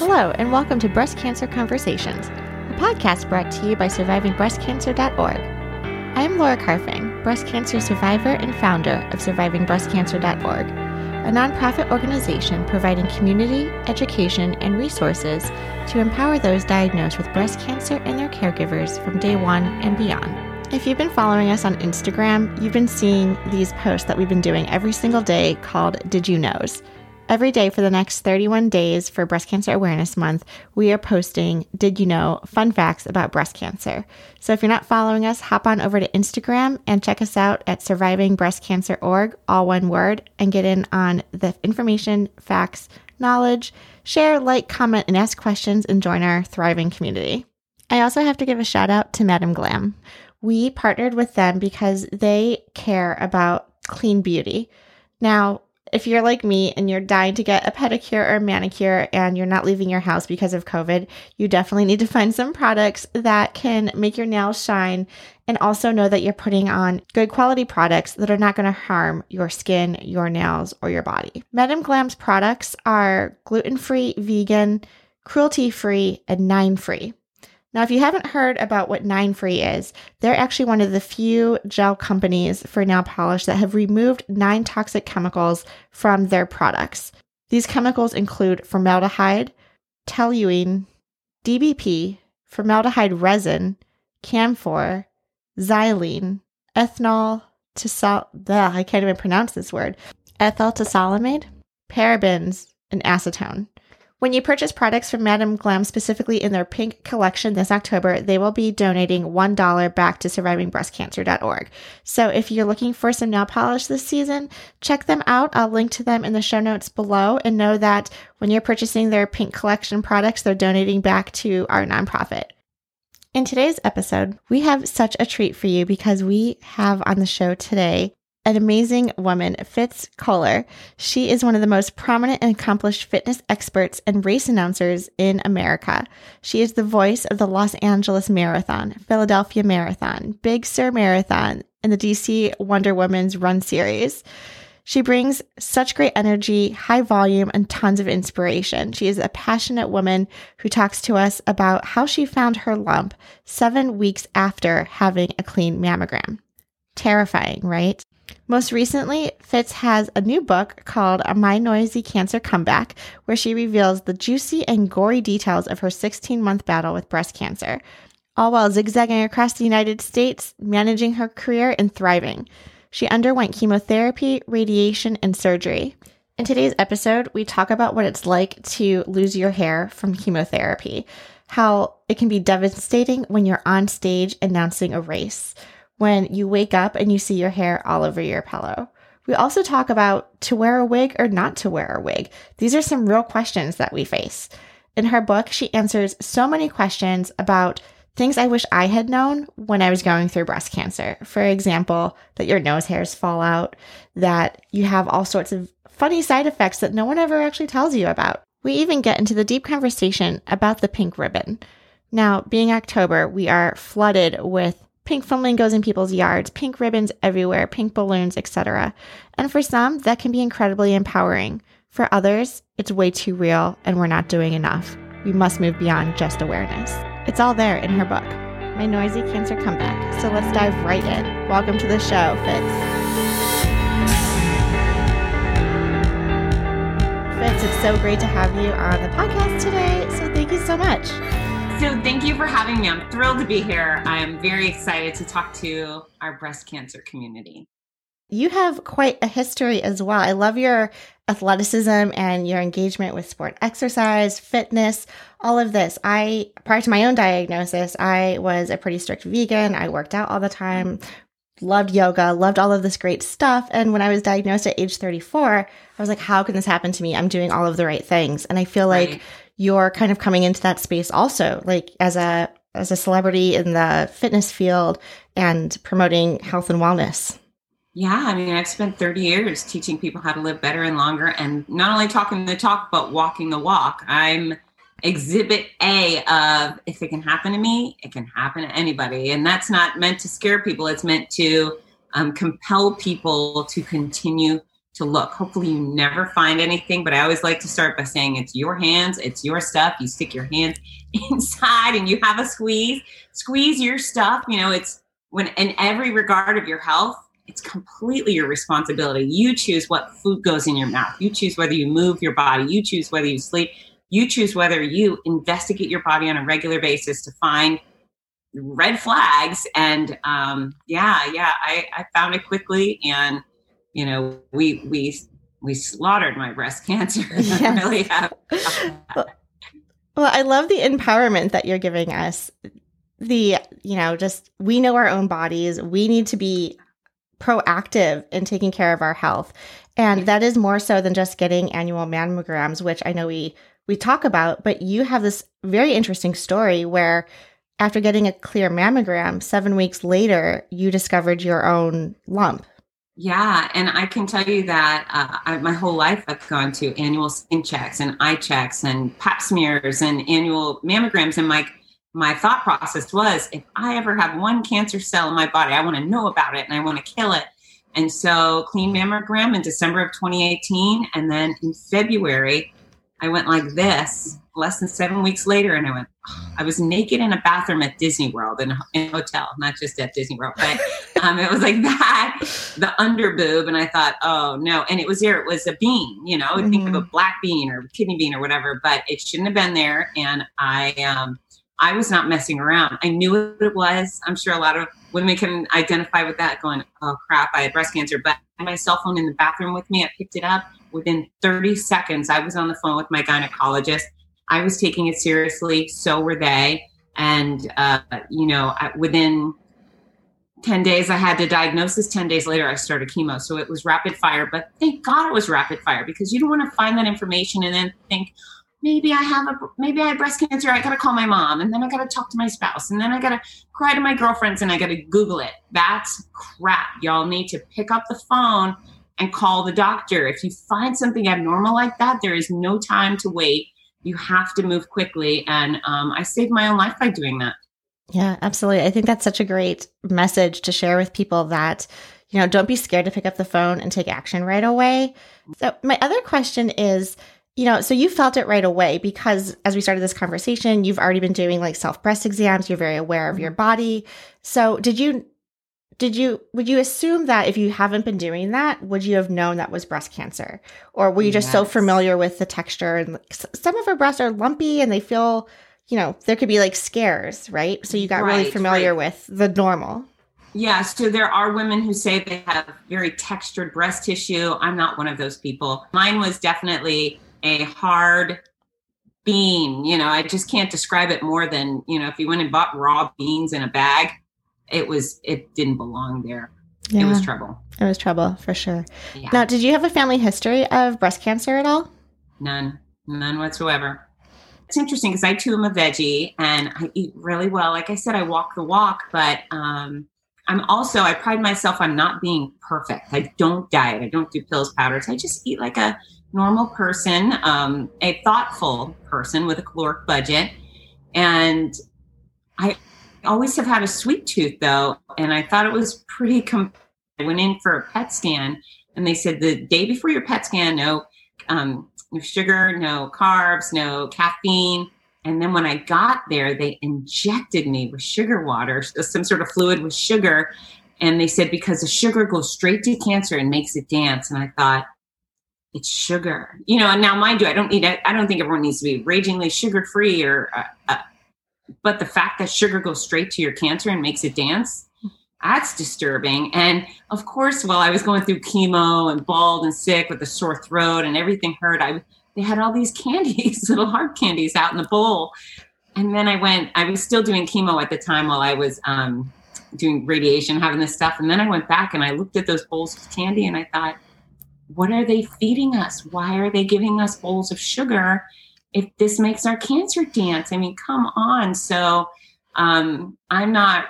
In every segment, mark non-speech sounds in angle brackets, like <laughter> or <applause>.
Hello, and welcome to Breast Cancer Conversations, a podcast brought to you by SurvivingBreastCancer.org. I am Laura Carfang, breast cancer survivor and founder of SurvivingBreastCancer.org, a nonprofit organization providing community, education, and resources to empower those diagnosed with breast cancer and their caregivers from day one and beyond. If you've been following us on Instagram, you've been seeing these posts that we've been doing every single day called Did You Knows? Every day for the next 31 days for Breast Cancer Awareness Month, we are posting Did You Know fun facts about breast cancer. So if you're not following us, hop on over to Instagram and check us out at survivingbreastcancer.org, all one word, and get in on the information, facts, knowledge, share, like, comment, and ask questions and join our thriving community. I also have to give a shout out to Madam Glam. We partnered with them because they care about clean beauty. Now, if you're like me and you're dying to get a pedicure or a manicure and you're not leaving your house because of COVID, you definitely need to find some products that can make your nails shine and also know that you're putting on good quality products that are not going to harm your skin, your nails, or your body. Madam Glam's products are gluten free, vegan, cruelty free, and nine free. Now, if you haven't heard about what Nine Free is, they're actually one of the few gel companies for nail polish that have removed nine toxic chemicals from their products. These chemicals include formaldehyde, toluene, DBP, formaldehyde resin, camphor, xylene, ethanol, tosal, I can't even pronounce this word, ethyl tosylamide, parabens, and acetone. When you purchase products from Madam Glam, specifically in their pink collection this October, they will be donating $1 back to survivingbreastcancer.org. So if you're looking for some nail polish this season, check them out. I'll link to them in the show notes below and know that when you're purchasing their pink collection products, they're donating back to our nonprofit. In today's episode, we have such a treat for you because we have on the show today an amazing woman, Fitz Koehler. She is one of the most prominent and accomplished fitness experts and race announcers in America. She is the voice of the Los Angeles Marathon, Philadelphia Marathon, Big Sur Marathon, and the DC Wonder Woman's Run Series. She brings such great energy, high volume, and tons of inspiration. She is a passionate woman who talks to us about how she found her lump seven weeks after having a clean mammogram. Terrifying, right? Most recently, Fitz has a new book called A My Noisy Cancer Comeback, where she reveals the juicy and gory details of her 16 month battle with breast cancer, all while zigzagging across the United States, managing her career and thriving. She underwent chemotherapy, radiation, and surgery. In today's episode, we talk about what it's like to lose your hair from chemotherapy, how it can be devastating when you're on stage announcing a race when you wake up and you see your hair all over your pillow. We also talk about to wear a wig or not to wear a wig. These are some real questions that we face. In her book, she answers so many questions about things I wish I had known when I was going through breast cancer. For example, that your nose hairs fall out, that you have all sorts of funny side effects that no one ever actually tells you about. We even get into the deep conversation about the pink ribbon. Now, being October, we are flooded with pink flamingos in people's yards, pink ribbons everywhere, pink balloons, etc. And for some, that can be incredibly empowering. For others, it's way too real and we're not doing enough. We must move beyond just awareness. It's all there in her book, My Noisy Cancer Comeback. So let's dive right in. Welcome to the show, Fitz. Fitz, it's so great to have you on the podcast today. So thank you so much. So, thank you for having me. I'm thrilled to be here. I am very excited to talk to our breast cancer community. You have quite a history as well. I love your athleticism and your engagement with sport exercise, fitness, all of this. I, prior to my own diagnosis, I was a pretty strict vegan. I worked out all the time, loved yoga, loved all of this great stuff. And when I was diagnosed at age 34, I was like, how can this happen to me? I'm doing all of the right things. And I feel like right you're kind of coming into that space also, like as a as a celebrity in the fitness field and promoting health and wellness. Yeah, I mean, I've spent 30 years teaching people how to live better and longer, and not only talking the talk, but walking the walk. I'm exhibit A of if it can happen to me, it can happen to anybody. And that's not meant to scare people, it's meant to um, compel people to continue to look. Hopefully, you never find anything, but I always like to start by saying it's your hands, it's your stuff. You stick your hands <laughs> inside and you have a squeeze, squeeze your stuff. You know, it's when in every regard of your health, it's completely your responsibility. You choose what food goes in your mouth, you choose whether you move your body, you choose whether you sleep, you choose whether you investigate your body on a regular basis to find red flags and um, yeah yeah I, I found it quickly and you know, we we we slaughtered my breast cancer. <laughs> Yes. really have. well, I love the empowerment that you're giving us. The, you know, just we know our own bodies. We need to be proactive in taking care of our health. And that is more so than just getting annual mammograms, which I know we we talk about, but you have this very interesting story where after getting a clear mammogram, 7 weeks later, you discovered your own lump yeah, and I can tell you that uh, I, my whole life I've gone to annual skin checks and eye checks and pap smears and annual mammograms. And my my thought process was, if I ever have one cancer cell in my body, I want to know about it and I want to kill it. And so, clean mammogram in December of 2018, and then in February, I went like this less than seven weeks later, and I went, oh, I was naked in a bathroom at Disney World in a, in a hotel, not just at Disney World, but <laughs> um, it was like that, the under boob. And I thought, oh no. And it was there, it was a bean, you know, mm-hmm. think of a mm-hmm. black bean or kidney bean or whatever, but it shouldn't have been there. And I, um, I was not messing around. I knew what it was. I'm sure a lot of women can identify with that going, oh crap, I had breast cancer. But my cell phone in the bathroom with me, I picked it up. Within 30 seconds, I was on the phone with my gynecologist. I was taking it seriously. So were they. And, uh, you know, within 10 days, I had the diagnosis. 10 days later, I started chemo. So it was rapid fire. But thank God it was rapid fire because you don't want to find that information and then think, maybe I have a maybe I have breast cancer. I gotta call my mom, and then I gotta talk to my spouse, and then I gotta cry to my girlfriends, and I gotta Google it. That's crap. Y'all need to pick up the phone and call the doctor. If you find something abnormal like that, there is no time to wait you have to move quickly. And um, I saved my own life by doing that. Yeah, absolutely. I think that's such a great message to share with people that, you know, don't be scared to pick up the phone and take action right away. So, my other question is, you know, so you felt it right away because as we started this conversation, you've already been doing like self breast exams, you're very aware of your body. So, did you did you would you assume that if you haven't been doing that would you have known that was breast cancer? Or were you just yes. so familiar with the texture and some of our breasts are lumpy and they feel you know there could be like scares right? So you got right, really familiar right. with the normal. Yeah so there are women who say they have very textured breast tissue. I'm not one of those people. Mine was definitely a hard bean you know i just can't describe it more than you know if you went and bought raw beans in a bag it was it didn't belong there. Yeah. It was trouble. It was trouble for sure. Yeah. Now, did you have a family history of breast cancer at all? None, none whatsoever. It's interesting because I too am a veggie and I eat really well. Like I said, I walk the walk, but um, I'm also I pride myself on not being perfect. I don't diet. I don't do pills, powders. I just eat like a normal person, um, a thoughtful person with a caloric budget, and I I always have had a sweet tooth though, and I thought it was pretty. Com- I went in for a PET scan, and they said the day before your PET scan, no, um, no sugar, no carbs, no caffeine. And then when I got there, they injected me with sugar water, some sort of fluid with sugar. And they said because the sugar goes straight to cancer and makes it dance. And I thought, it's sugar, you know. And now, mind you, I don't need. I don't think everyone needs to be ragingly sugar free or uh, uh, but the fact that sugar goes straight to your cancer and makes it dance, that's disturbing. And of course, while I was going through chemo and bald and sick with a sore throat and everything hurt, I they had all these <laughs> candies, little hard candies out in the bowl. And then I went, I was still doing chemo at the time while I was um, doing radiation, having this stuff. And then I went back and I looked at those bowls of candy and I thought, what are they feeding us? Why are they giving us bowls of sugar? If this makes our cancer dance. I mean, come on. So um, I'm not,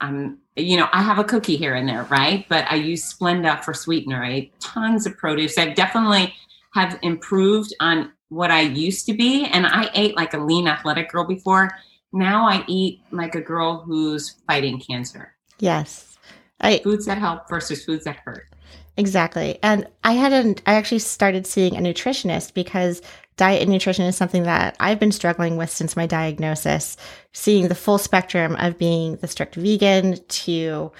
I'm, you know, I have a cookie here and there, right? But I use Splenda for sweetener. I eat tons of produce. I've definitely have improved on what I used to be. And I ate like a lean athletic girl before. Now I eat like a girl who's fighting cancer. Yes. I, foods that help versus foods that hurt. Exactly. And I hadn't, I actually started seeing a nutritionist because diet and nutrition is something that I've been struggling with since my diagnosis, seeing the full spectrum of being the strict vegan to,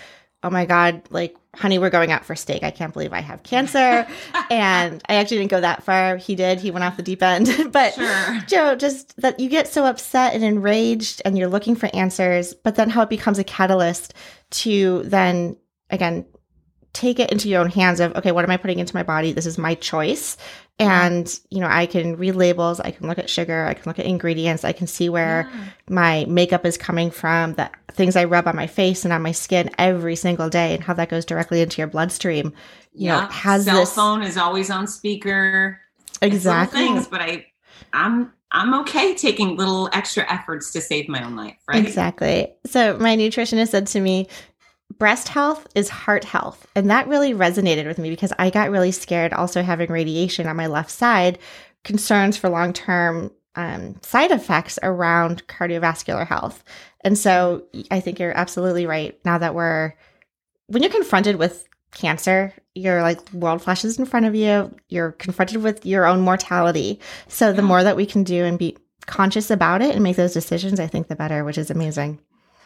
oh my God, like, honey, we're going out for steak. I can't believe I have cancer. <laughs> and I actually didn't go that far. He did. He went off the deep end. <laughs> but sure. Joe, just that you get so upset and enraged and you're looking for answers, but then how it becomes a catalyst to then, again, take it into your own hands of okay what am i putting into my body this is my choice and you know i can read labels i can look at sugar i can look at ingredients i can see where yeah. my makeup is coming from the things i rub on my face and on my skin every single day and how that goes directly into your bloodstream you yeah. know has cell this phone is always on speaker exactly things but i i'm I'm okay taking little extra efforts to save my own life, right? Exactly. So my nutritionist said to me, breast health is heart health. And that really resonated with me because I got really scared also having radiation on my left side, concerns for long term um, side effects around cardiovascular health. And so I think you're absolutely right. Now that we're, when you're confronted with cancer, your like world flashes in front of you, you're confronted with your own mortality. So the more that we can do and be conscious about it and make those decisions, I think the better, which is amazing.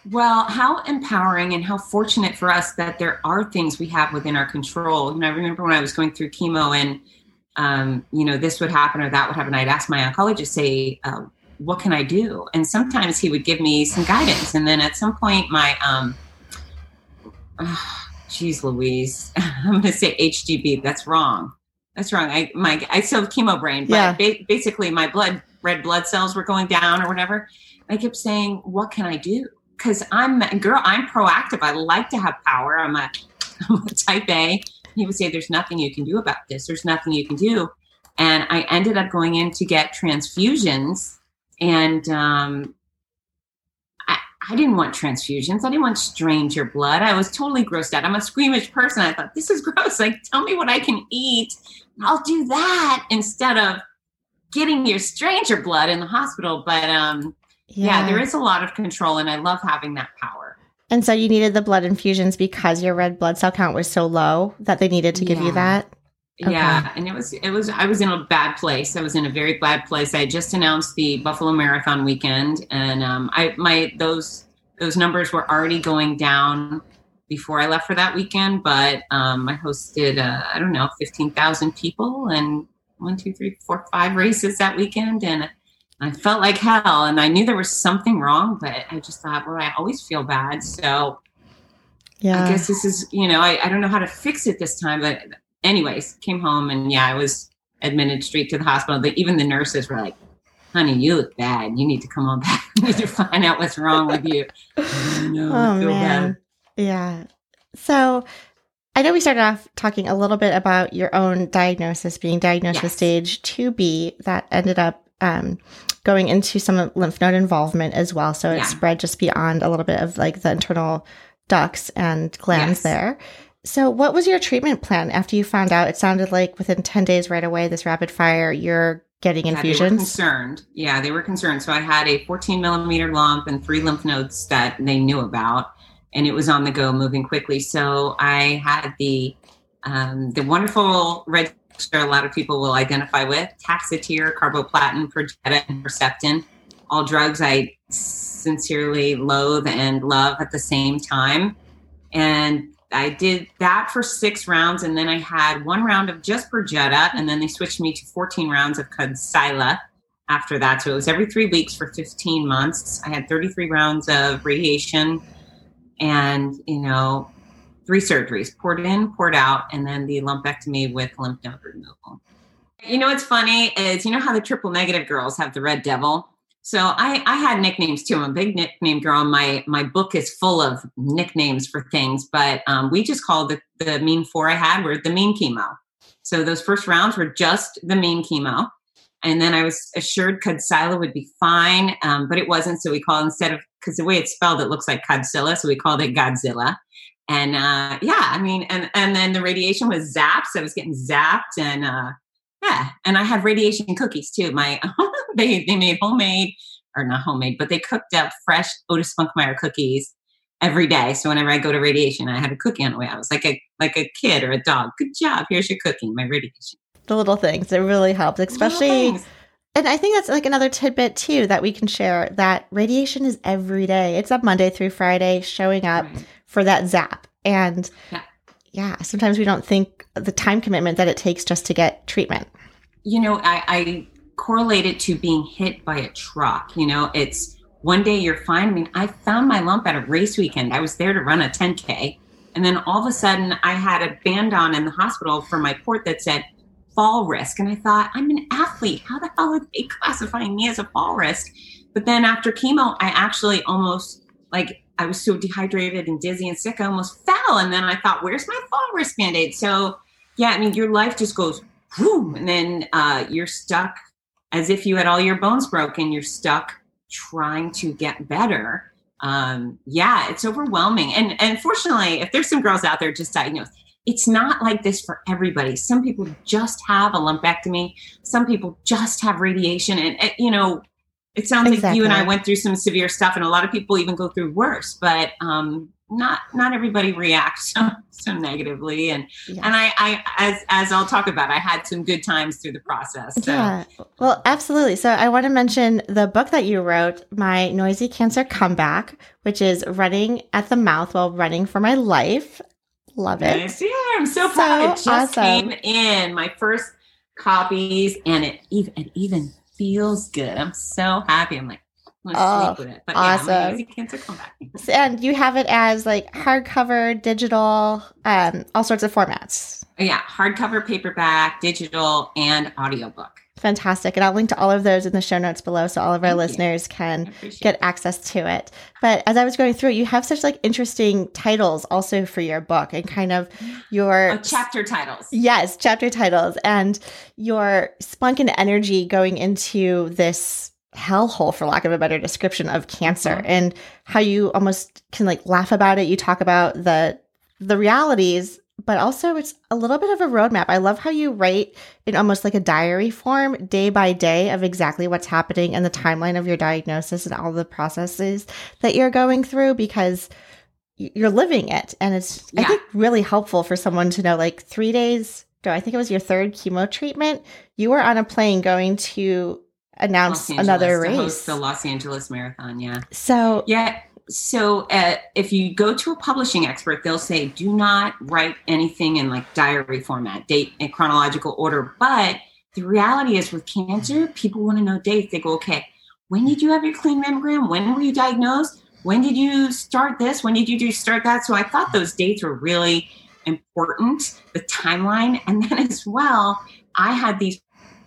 Well, how empowering and how fortunate for us that there are things we have within our control. And I remember when I was going through chemo and, um, you know, this would happen or that would happen. I'd ask my oncologist, say, uh, what can I do? And sometimes he would give me some guidance. And then at some point, my, um, <sighs> geez, Louise, <laughs> I'm going to say HGB. That's wrong. That's wrong. I, my, I still have chemo brain, but yeah. ba- basically my blood, red blood cells were going down or whatever. I kept saying, what can I do? Because I'm girl, I'm proactive. I like to have power. I'm a, <laughs> I'm a type A. He would say, "There's nothing you can do about this. There's nothing you can do." And I ended up going in to get transfusions, and um, I, I didn't want transfusions. I didn't want stranger blood. I was totally grossed out. I'm a squeamish person. I thought this is <laughs> gross. Like, tell me what I can eat. I'll do that instead of getting your stranger blood in the hospital. But um, yeah. yeah, there is a lot of control, and I love having that power. And so you needed the blood infusions because your red blood cell count was so low that they needed to give yeah. you that. Okay. Yeah, and it was it was I was in a bad place. I was in a very bad place. I just announced the Buffalo Marathon weekend, and um, I my those those numbers were already going down before I left for that weekend. But um, I hosted uh, I don't know fifteen thousand people and one two three four five races that weekend, and I felt like hell and I knew there was something wrong, but I just thought, well, I always feel bad. So yeah, I guess this is, you know, I, I don't know how to fix it this time. But anyways, came home and yeah, I was admitted straight to the hospital. But even the nurses were like, honey, you look bad. You need to come on back. <laughs> you need to find out what's wrong with you. no, <laughs> oh, man. Bad. Yeah. So I know we started off talking a little bit about your own diagnosis, being diagnosed yes. with stage 2B that ended up um, going into some lymph node involvement as well. So yeah. it spread just beyond a little bit of like the internal ducts and glands yes. there. So, what was your treatment plan after you found out? It sounded like within 10 days right away, this rapid fire, you're getting yeah, infusions. They were concerned. Yeah, they were concerned. So, I had a 14 millimeter lump and three lymph nodes that they knew about, and it was on the go moving quickly. So, I had the um, the wonderful red sure a lot of people will identify with Taxotere, carboplatin, Perjeta, and Herceptin, all drugs I sincerely loathe and love at the same time. And I did that for six rounds, and then I had one round of just Perjeta, and then they switched me to 14 rounds of Kadcyla after that. So it was every three weeks for 15 months. I had 33 rounds of radiation, and you know, three surgeries poured in, poured out, and then the lumpectomy with lymph node removal. You know what's funny is you know how the triple negative girls have the red devil? So I, I had nicknames too. I'm a big nickname girl. My my book is full of nicknames for things, but um, we just called the, the mean four I had were the mean chemo. So those first rounds were just the mean chemo. And then I was assured Kadcyla would be fine, um, but it wasn't. So we called instead of because the way it's spelled, it looks like Godzilla. So we called it Godzilla and uh, yeah, I mean, and and then the radiation was zapped. So I was getting zapped, and uh, yeah, and I had radiation cookies too. My <laughs> they they made homemade or not homemade, but they cooked up fresh Otis Spunkmeyer cookies, every day. So whenever I go to radiation, I had a cookie on the way. I was like a like a kid or a dog. Good job. Here's your cookie, my radiation. The little things. It really helps, especially and I think that's like another tidbit too that we can share that radiation is every day. It's up Monday through Friday showing up right. For that zap. And yeah. yeah, sometimes we don't think the time commitment that it takes just to get treatment. You know, I, I correlate it to being hit by a truck. You know, it's one day you're fine. I mean, I found my lump at a race weekend. I was there to run a 10K. And then all of a sudden, I had a band on in the hospital for my port that said fall risk. And I thought, I'm an athlete. How the hell are they <laughs> classifying me as a fall risk? But then after chemo, I actually almost like I was so dehydrated and dizzy and sick, I almost fell. And then I thought, where's my fall risk band? So, yeah, I mean, your life just goes boom, and then uh, you're stuck as if you had all your bones broken. You're stuck trying to get better. Um, yeah, it's overwhelming. And and fortunately, if there's some girls out there just diagnosed, it's not like this for everybody. Some people just have a lumpectomy. Some people just have radiation, and you know, it sounds exactly. like you and I went through some severe stuff, and a lot of people even go through worse. But um, not not everybody reacts so, <laughs> so negatively and yeah. and I, I as as I'll talk about I had some good times through the process so. yeah well absolutely so I want to mention the book that you wrote my noisy cancer comeback which is running at the mouth while running for my life love it nice. yeah I'm so proud so it just awesome. came in my first copies and it even it even feels good I'm so happy I'm like oh, But awesome. Yeah, and you have it as like hardcover, digital, um, all sorts of formats. Yeah, hardcover, paperback, digital, and audiobook. Fantastic. And I'll link to all of those in the show notes below so all of our Thank listeners you. can get access to it. But as I was going through, it, you have such like interesting titles also for your book and kind of your oh, chapter titles. Yes, chapter titles and your spunk and energy going into this hellhole for lack of a better description of cancer mm-hmm. and how you almost can like laugh about it you talk about the the realities but also it's a little bit of a roadmap i love how you write in almost like a diary form day by day of exactly what's happening and the timeline of your diagnosis and all the processes that you're going through because you're living it and it's yeah. i think really helpful for someone to know like three days Do I think it was your third chemo treatment. You were on a plane going to announce another race. the Los Angeles Marathon. Yeah. So yeah. So uh, if you go to a publishing expert, they'll say do not write anything in like diary format, date in chronological order. But the reality is with cancer, people want to know dates. They go, okay, when did you have your clean mammogram? When were you diagnosed? When did you start this? When did you do start that? So I thought those dates were really important, the timeline. And then as well, I had these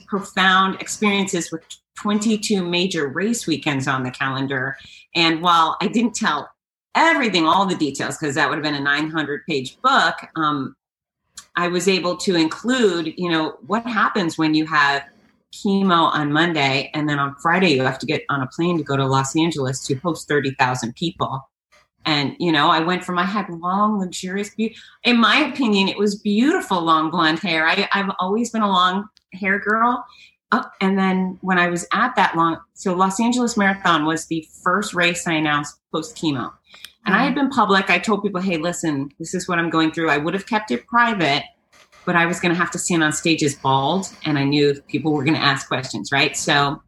profound experiences with 22 major race weekends on the calendar. And while I didn't tell everything, all the details, because that would have been a 900 page book, um, I was able to include, you know, what happens when you have chemo on Monday and then on Friday you have to get on a plane to go to Los Angeles to host 30,000 people. And, you know, I went from, I had long, luxurious, be- in my opinion, it was beautiful long blonde hair. I, I've always been a long hair girl. Oh, and then when I was at that long, so Los Angeles Marathon was the first race I announced post chemo. And I had mm-hmm. been public. I told people, hey, listen, this is what I'm going through. I would have kept it private, but I was going to have to stand on stages bald. And I knew people were going to ask questions, right? So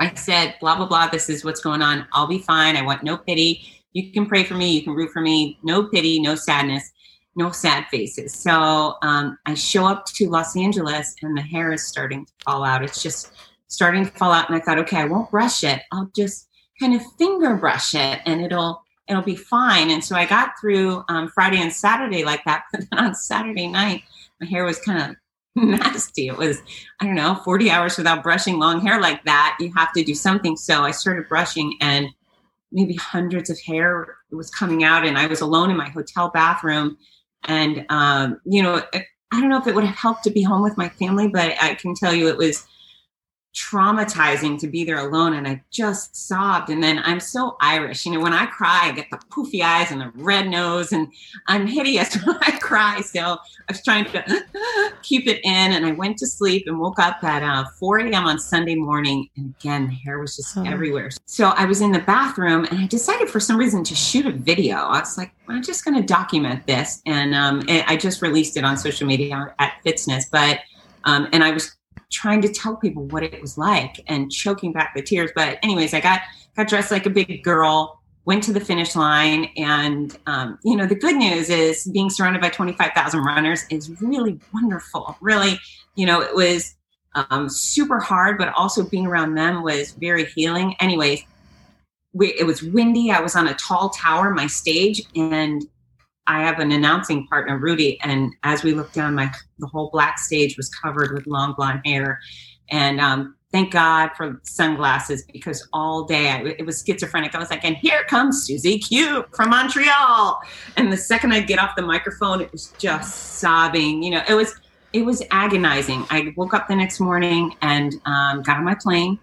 I said, blah, blah, blah. This is what's going on. I'll be fine. I want no pity. You can pray for me. You can root for me. No pity, no sadness no sad faces. So um, I show up to Los Angeles and the hair is starting to fall out. It's just starting to fall out. And I thought, okay, I won't brush it. I'll just kind of finger brush it and it'll it'll be fine. And so I got through um, Friday and Saturday like that. <laughs> But then on Saturday night, my hair was kind of <laughs> nasty. It was, I don't know, 40 hours without brushing long hair like that. You have to do something. So I started brushing and maybe hundreds of hair was coming out and I was alone in my hotel bathroom and, um, you know, I don't know if it would have helped to be home with my family, but I can tell you it was traumatizing to be there alone and I just sobbed. And then I'm so Irish. You know, when I cry, I get the poofy eyes and the red nose, and I'm hideous <laughs> when I cry. So I was trying to <laughs> keep it in. And I went to sleep and woke up at uh, 4 a.m. on Sunday morning. And again, the hair was just oh. everywhere. So I was in the bathroom and I decided for some reason to shoot a video. I was like, I'm just going to document this. And um, I just released it on social media at Fitness. But um, and I was trying to tell people what it was like and choking back the tears. But anyways, I got got dressed like a big girl, went to the finish line, and um, you know the good news is being surrounded by twenty five thousand runners is really wonderful. Really, you know, it was um, super hard, but also being around them was very healing. Anyways. We, it was windy. I was on a tall tower, my stage, and I have an announcing partner, Rudy, and as we looked down, my the whole black stage was covered with long blonde hair, and um, thank God for sunglasses because all day I, it was schizophrenic. I was like, and here comes Susie Q from Montreal, and the second I get off the microphone, it was just sobbing. You know, it was it was agonizing. I woke up the next morning and um, got on my plane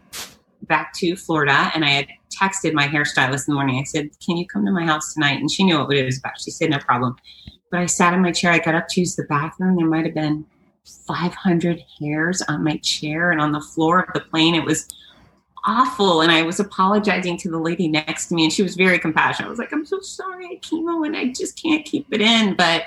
back to Florida, and I had texted my hairstylist in the morning. I said, Can you come to my house tonight? And she knew what it was about. She said, No problem. But I sat in my chair. I got up to use the bathroom. There might have been 500 hairs on my chair and on the floor of the plane. It was awful. And I was apologizing to the lady next to me, and she was very compassionate. I was like, I'm so sorry, I chemo, and I just can't keep it in. But,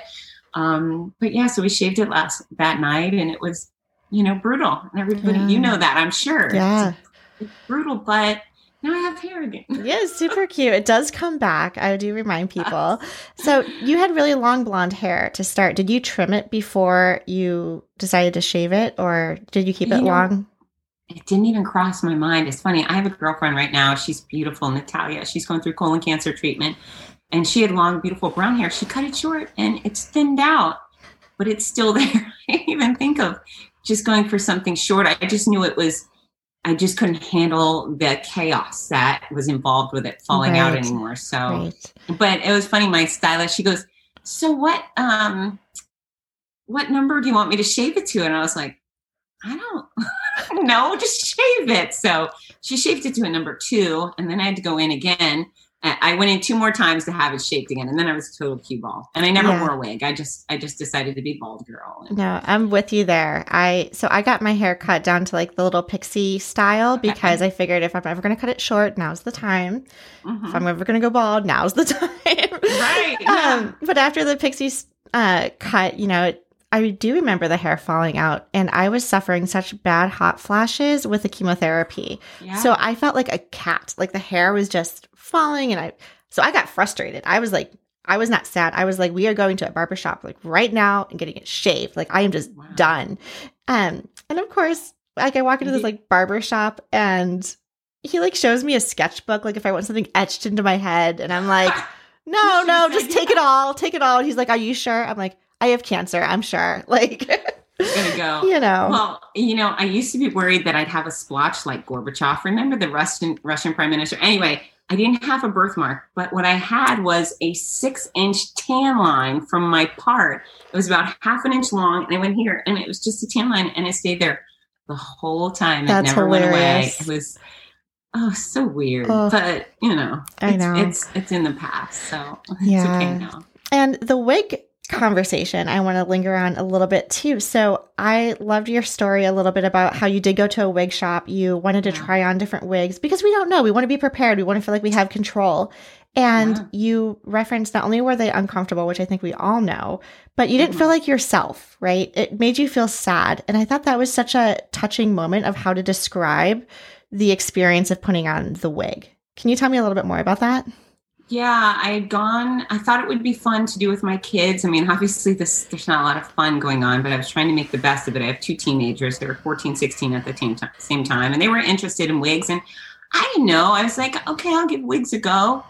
um, but yeah, so we shaved it last that night, and it was, you know, brutal. And everybody, yeah. you know that, I'm sure. Yeah. It's, it's brutal, but now I have hair again. <laughs> yeah, super cute. It does come back. I do remind people. so you had really long blonde hair to start. Did you trim it before you decided to shave it, or did you keep you it know, long? It didn't even cross my mind. It's funny. I have a girlfriend right now. She's beautiful, Natalia. She's going through colon cancer treatment, and she had long, beautiful brown hair. She cut it short, and it's thinned out, but it's still <laughs> there. I didn't even think of just going for something short. I just knew it was I just couldn't handle the chaos that was involved with it falling right. out anymore. So, right. but it was funny. My stylist, she goes, "So what? Um, what number do you want me to shave it to?" And I was like, "I don't <laughs> know, just shave it." So she shaved it to a number two, and then I had to go in again I went in two more times to have it shaped again, and then I was a total cue ball. And I never yeah. wore a wig. I just I just decided to be bald girl. No, I'm with you there. I so I got my hair cut down to like the little pixie style because I figured if I'm ever going to cut it short, now's the time. Mm-hmm. If I'm ever going to go bald, now's the <laughs> time. right. Yeah. Um, but after the pixie uh, cut, you know, it, I do remember the hair falling out, and I was suffering such bad hot flashes with the chemotherapy. Yeah. So I felt like a cat. Like the hair was just falling, and I so I got frustrated. I was like, I was not sad. I was like, we are going to a barbershop like right now and getting it shaved. Like I am just wow. done. Um, and of course, like I walk into this like barbershop and he like shows me a sketchbook, like if I want something etched into my head, and I'm like, <laughs> no, no, just take it all, take it all. And he's like, Are you sure? I'm like, I have cancer, I'm sure. <laughs> Like, gonna go. <laughs> You know. Well, you know, I used to be worried that I'd have a splotch like Gorbachev. Remember the Russian Russian prime minister? Anyway, I didn't have a birthmark, but what I had was a six inch tan line from my part. It was about half an inch long, and I went here, and it was just a tan line, and it stayed there the whole time. That's it never hilarious. went away. It was oh so weird, oh, but you know, I know it's it's in the past, so <laughs> it's yeah. okay now. And the wig conversation I want to linger on a little bit too. So I loved your story a little bit about how you did go to a wig shop. You wanted to try on different wigs because we don't know. We want to be prepared. We want to feel like we have control. And yeah. you referenced not only were they uncomfortable, which I think we all know, but you didn't mm-hmm. feel like yourself, right? It made you feel sad. And I thought that was such a touching moment of how to describe the experience of putting on the wig. Can you tell me a little bit more about that? Yeah, I had gone. I thought it would be fun to do with my kids. I mean, obviously, this there's not a lot of fun going on, but I was trying to make the best of it. I have two teenagers; they were 14, 16 at the same time, same time, and they were interested in wigs. And I didn't know. I was like, okay, I'll give wigs a go.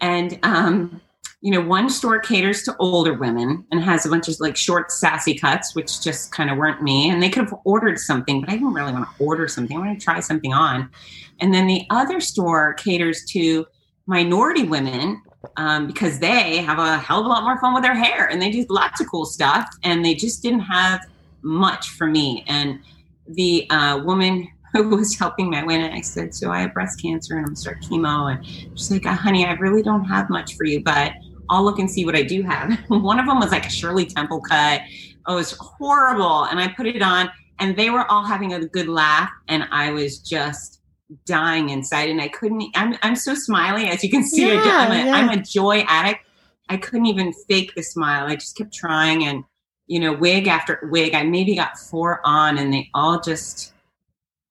And um, you know, one store caters to older women and has a bunch of like short, sassy cuts, which just kind of weren't me. And they could have ordered something, but I didn't really want to order something. I want to try something on. And then the other store caters to minority women um, because they have a hell of a lot more fun with their hair and they do lots of cool stuff and they just didn't have much for me and the uh, woman <laughs> who was helping me, I went and I said, So I have breast cancer and I'm start chemo. And she's like, honey, I really don't have much for you, but I'll look and see what I do have. <laughs> One of them was like a Shirley Temple cut. Oh, it was horrible. And I put it on and they were all having a good laugh. And I was just dying inside and I couldn't, I'm, I'm so smiley as you can see. Yeah, I'm, a, yeah. I'm a joy addict. I couldn't even fake the smile. I just kept trying and, you know, wig after wig, I maybe got four on and they all just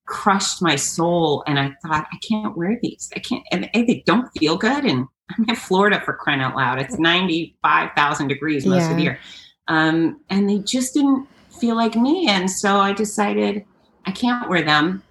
crushed my soul. And I thought, I can't wear these. I can't, and they don't feel good. And <laughs> I'm in Florida for crying out loud. It's 95,000 degrees most of the year. Um, and they just didn't feel like me. And so I decided I can't wear them.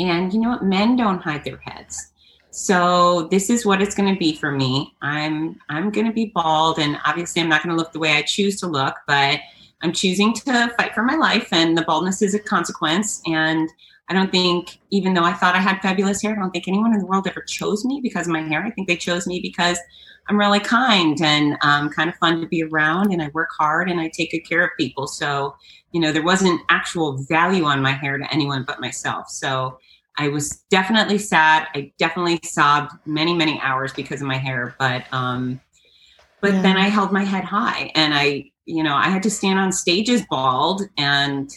And you know what? Men don't hide their heads. So this is what it's going to be for me. I'm I'm going to be bald, and obviously I'm not going to look the way I choose to look, but I'm choosing to fight for my life, and the baldness is a consequence. And I don't think, even though I thought I had fabulous hair, I don't think anyone in the world ever chose me because of my hair. I think they chose me because I'm really kind and um, kind of fun to be around, and I work hard and I take good care of people. So, you know, there wasn't actual value on my hair to anyone but myself. So I was definitely sad. I definitely sobbed many, many hours because of my hair, but um, but Yeah. then I held my head high, and I, you know, I had to stand on stages bald, and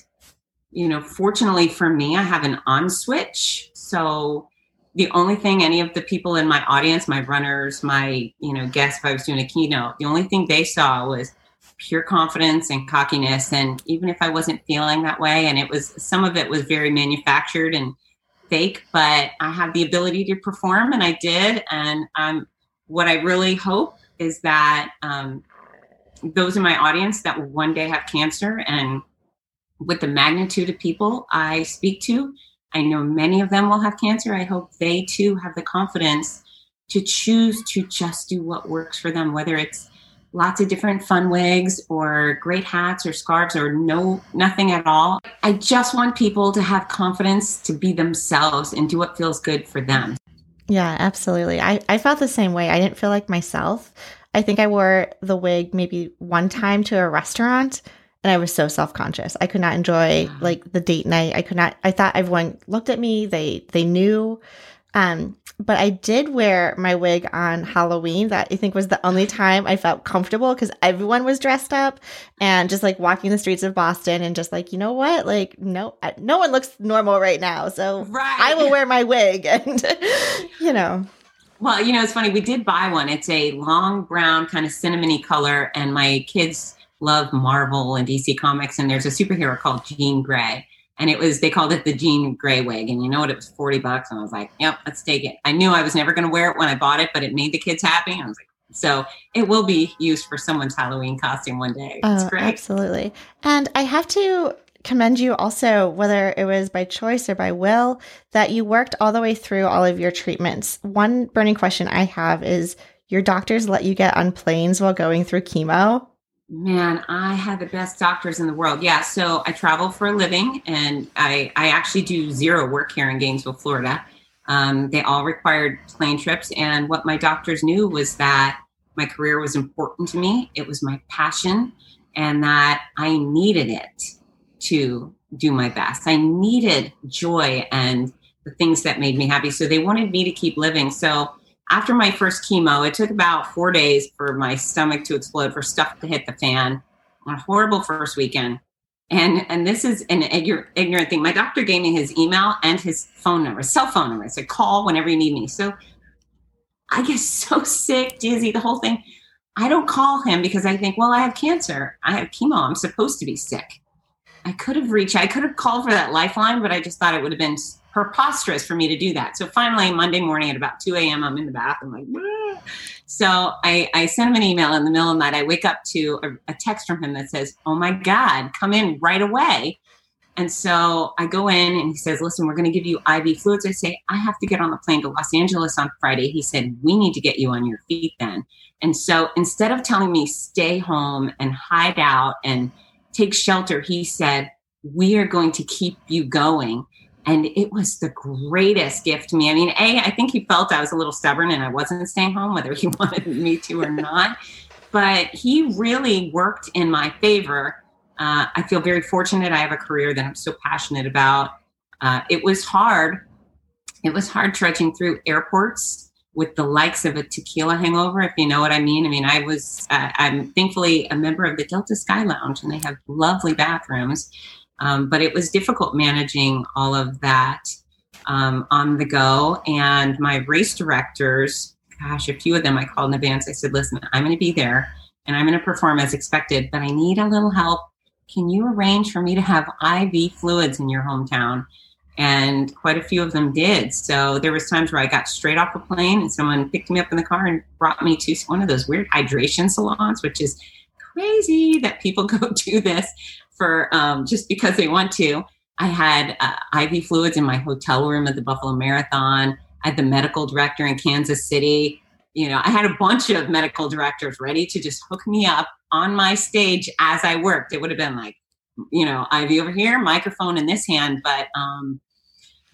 you know, fortunately for me, I have an on switch, so the only thing any of the people in my audience, my runners, my you know guests, if I was doing a keynote, the only thing they saw was pure confidence and cockiness. And even if I wasn't feeling that way, and it was some of it was very manufactured and fake, but I have the ability to perform, and I did. And um, what I really hope is that um, those in my audience that will one day have cancer, and with the magnitude of people I speak to, I know many of them will have cancer. I hope they too have the confidence to choose to just do what works for them, whether it's lots of different fun wigs or great hats or scarves or no nothing at all. I just want people to have confidence to be themselves and do what feels good for them. Yeah, absolutely. I, I felt the same way. I didn't feel like myself. I think I wore the wig maybe one time to a restaurant and I was so self-conscious. I could not enjoy like the date night. I could not I thought everyone looked at me. They they knew. Um but I did wear my wig on Halloween. That I think was the only time I felt comfortable because everyone was dressed up and just like walking the streets of Boston and just like, you know what? Like, no, no one looks normal right now. So Right. I will wear my wig <laughs> and, <laughs> you know. Well, you know, it's funny. We did buy one. It's a long brown, kind of cinnamony color, and my kids love Marvel and DC Comics. And there's a superhero called Jean Grey, and it was they called it the Jean Grey wig. And you know what? It was forty bucks, and I was like, "Yep, let's take it." I knew I was never going to wear it when I bought it, but it made the kids happy. I was like, so it will be used for someone's Halloween costume one day. It's Oh, great. absolutely. And I have to commend you also, whether it was by choice or by will, that you worked all the way through all of your treatments. One burning question I have is your doctors let you get on planes while going through chemo? Man, I had the best doctors in the world. Yeah, so I travel for a living, and I I actually do zero work here in Gainesville, Florida. Um, they all required plane trips, and what my doctors knew was that my career was important to me. It was my passion, and that I needed it to do my best. I needed joy and the things that made me happy. So they wanted me to keep living. So after my first chemo, it took about four days for my stomach to explode, for stuff to hit the fan. A horrible first weekend. And and this is an ignorant, thing. My doctor gave me his email and his phone number, cell phone number. Said call whenever you need me. So I get so sick, dizzy, the whole thing. I don't call him because I think, well, I have cancer. I have chemo. I'm supposed to be sick. I could have reached, I could have called for that lifeline, but I just thought it would have been preposterous for me to do that. So finally, Monday morning at about 2 a.m., I'm in the bathroom, like, "Ah." so I, I him an email in the middle of the night. I wake up to a, a text from him that says, Oh my God, come in right away. And so I go in and he says, Listen, we're going to give you IV fluids. I say, I have to get on the plane to Los Angeles on Friday. He said, We need to get you on your feet then. And so instead of telling me stay home and hide out and take shelter, he said, We are going to keep you going. And it was the greatest gift to me. I mean, A, I think he felt I was a little stubborn and I wasn't staying home, whether he <laughs> wanted me to or not. But he really worked in my favor. Uh, I feel very fortunate. I have a career that I'm so passionate about. uh, it was hard. It was hard trudging through airports with the likes of a tequila hangover, if you know what I mean. I mean, I was, uh, I'm thankfully a member of the Delta Sky Lounge and they have lovely bathrooms. Um, but it was difficult managing all of that um, on the go. And my race directors, gosh, a few of them I called in advance. I said, listen, I'm going to be there and I'm going to perform as expected, but I need a little help. Can you arrange for me to have IV fluids in your hometown? And quite a few of them did. So there was times where I got straight off a plane and someone picked me up in the car and brought me to one of those weird hydration salons, which is crazy that people <laughs> go do this for um, just because they want to. I had uh, IV fluids in my hotel room at the Buffalo Marathon. I had the medical director in Kansas City. You know, I had a bunch of medical directors ready to just hook me up on my stage as I worked. It would have been like, you know, IV over here, microphone in this hand. But um,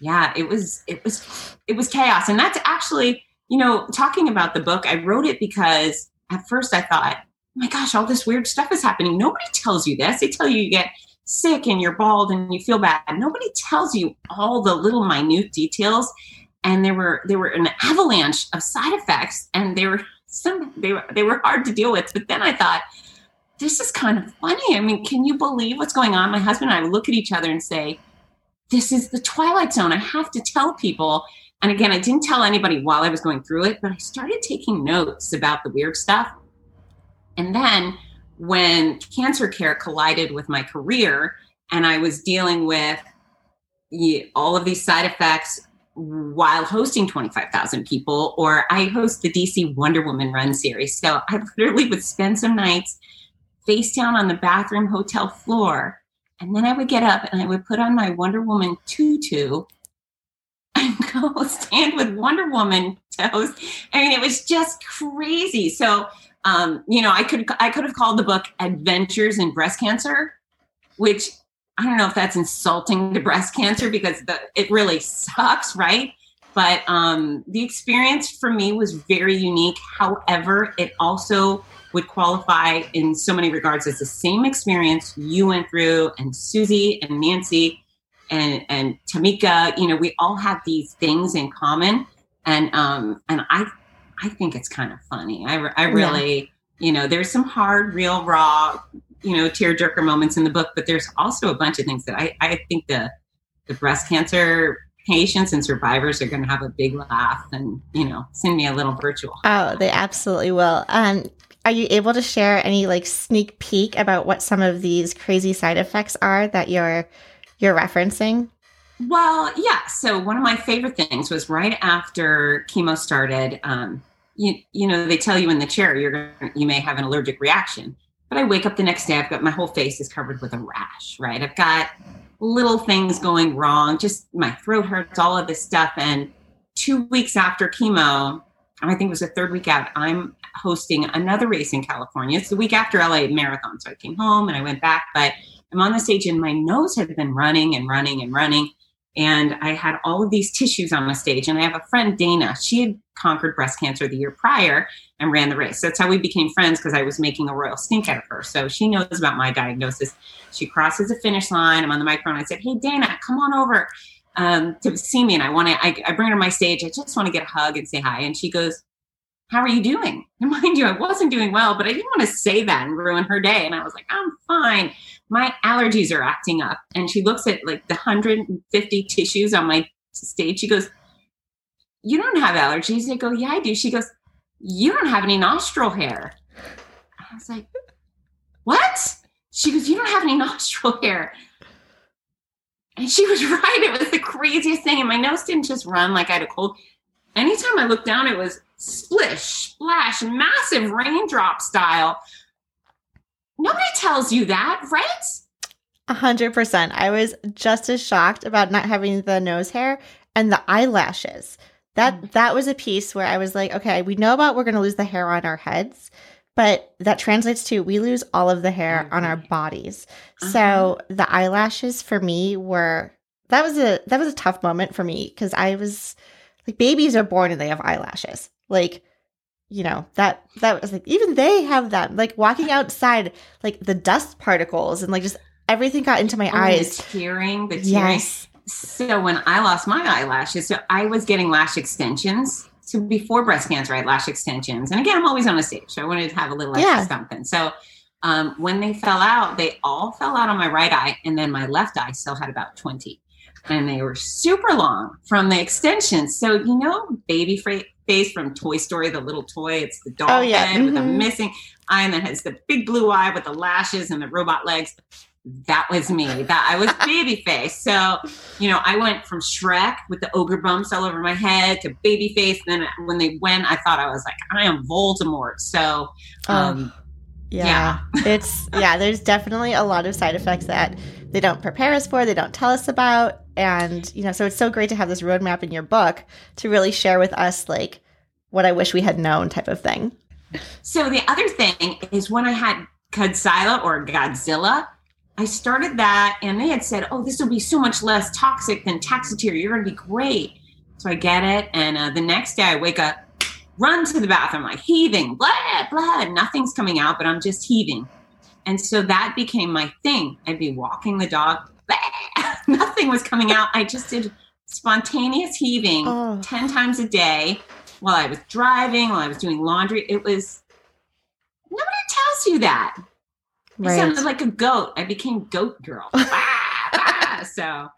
yeah, it was it was it was chaos. And that's actually, you know, talking about the book, I wrote it because at first I thought, my gosh, all this weird stuff is happening. Nobody tells you this. They tell you you get sick and you're bald and you feel bad. Nobody tells you all the little minute details. And there were there were an avalanche of side effects and they were some they were they were hard to deal with. But then i thought this is kind of funny. I mean can you believe what's going on? My husband and i look at each other and say this is the twilight zone. I have to tell people. And again i didn't tell anybody while i was going through it but i started taking notes about the weird stuff and then when cancer care collided with my career and i was dealing with all of these side effects while hosting 25,000 people, or I host the DC Wonder Woman Run series. So I literally would spend some nights face down on the bathroom hotel floor. And then I would get up and I would put on my Wonder Woman tutu <laughs> and go stand with Wonder Woman toes. I mean, it was just crazy. So, um, you know, I could I could have called the book Adventures in Breast Cancer, which I don't know if that's insulting to breast cancer because the, it really sucks, right? But um, the experience for me was very unique. However, it also would qualify in so many regards as the same experience you went through, and Susie and Nancy and and Tamika. You know, we all have these things in common, and um, and I I think it's kind of funny. I I really. Yeah. You know, there's some hard, real, raw you know tearjerker moments in the book, but there's also a bunch of things that I, I think the the breast cancer patients and survivors are going to have a big laugh and you know send me a little virtual. Oh, they absolutely will. Um, are you able to share any like sneak peek about what some of these crazy side effects are that you're you're referencing? Well, yeah. So one of my favorite things was right after chemo started. Um, you you know they tell you in the chair you're gonna, you may have an allergic reaction. But I wake up the next day, I've got my whole face is covered with a rash, right? I've got little things going wrong, just my throat hurts, all of this stuff. And two weeks after chemo, I think it was the third week out, I'm hosting another race in California. It's the week after LA Marathon. So I came home and I went back, but I'm on the stage and my nose had been running and running and running. And I had all of these tissues on the stage. And I have a friend, Dana. She had conquered breast cancer the year prior and ran the race. That's how we became friends because I was making a royal stink out of her. So she knows about my diagnosis. She crosses the finish line. I'm on the microphone. I said, Hey, Dana, come on over um, to see me. And I want to, I, I bring her to my stage. I just want to get a hug and say hi. And she goes, How are you doing? <laughs> And mind you, I wasn't doing well, but I didn't want to say that and ruin her day. And I was like, I'm fine. My allergies are acting up. And she looks at like the 150 tissues on my stage. She goes, You don't have allergies. I go, Yeah, I do. She goes, You don't have any nostril hair. I was like, What? She goes, You don't have any nostril hair. And she was <laughs> right. It was the craziest thing. And my nose didn't just run like I had a cold. Anytime I looked down, it was splish, splash, massive raindrop style. Nobody tells you that, right? A hundred percent. I was just as shocked about not having the nose hair and the eyelashes. That mm. that was a piece where I was like, okay, we know about we're going to lose the hair on our heads, but that translates to we lose all of the hair on our bodies. Uh-huh. So the eyelashes for me were that was a that was a tough moment for me because I was like babies are born and they have eyelashes. Like you know that that was like even they have that like walking outside like the dust particles and like just everything got into my oh, eyes the tearing the tearing yes So when I lost my eyelashes, so I was getting lash extensions. So before breast cancer, I had lash extensions. And again, I'm always on a stage. So I wanted to have a little extra Yeah. something. So um, when they fell out, they all fell out on my right eye. And then my left eye still had about 20. And they were super long from the extensions. So, you know, baby face from Toy Story, the little toy, it's the doll Oh, yeah. head with a missing eye and then has the big blue eye with the lashes and the robot legs. That was me. That I was baby face. So, you know, I went from Shrek with the ogre bumps all over my head to baby face. And Then when they went, I thought I was like, I am Voldemort. So, um, Yeah. it's yeah, there's definitely a lot of side effects that they don't prepare us for, they don't tell us about. And, you know, so it's so great to have this roadmap in your book to really share with us like what I wish we had known type of thing. So the other thing is when I had Godzilla or Godzilla, I started that and they had said, oh, this will be so much less toxic than Taxotere. You're going to be great. So I get it. And uh, the next day I wake up, run to the bathroom, like heaving, blood, blood. Nothing's coming out, but I'm just heaving. And so that became my thing. I'd be walking the dog, <laughs> nothing was coming out. I just did spontaneous heaving Oh. 10 times a day while I was driving, while I was doing laundry. It was, nobody tells you that. I Right. sounded like a goat. I became goat girl. <laughs> Ah, ah. so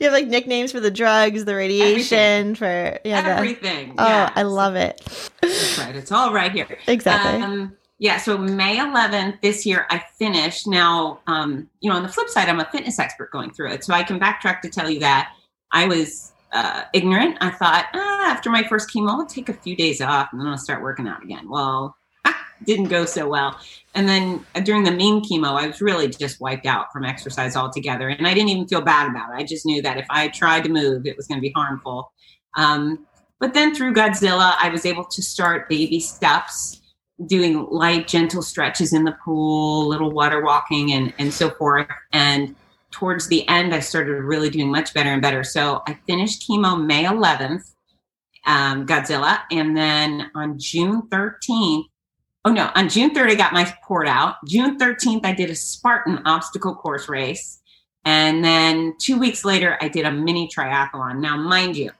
You have like nicknames for the drugs, the radiation, for yeah, the, everything. Oh, yeah. I love it. That's right. It's all right here. Exactly. Um, yeah, so May 11th this year, I finished. Now, um, you know, on the flip side, I'm a fitness expert going through it. So I can backtrack to tell you that I was uh, ignorant. I thought, ah, after my first chemo, I'll take a few days off and then I'll start working out again. Well, didn't go so well. And then uh, during the mean chemo, I was really just wiped out from exercise altogether. And I didn't even feel bad about it. I just knew that if I tried to move, it was going to be harmful. Um, but then through Godzilla, I was able to start baby steps, doing light, gentle stretches in the pool, little water walking, and, and so forth. And towards the end, I started really doing much better and better. So I finished chemo May 11th, um, Godzilla. And then on June 13th, oh no, on June 3rd, I got my port out. June 13th, I did a Spartan obstacle course race. And then two weeks later, I did a mini triathlon. Now, mind you,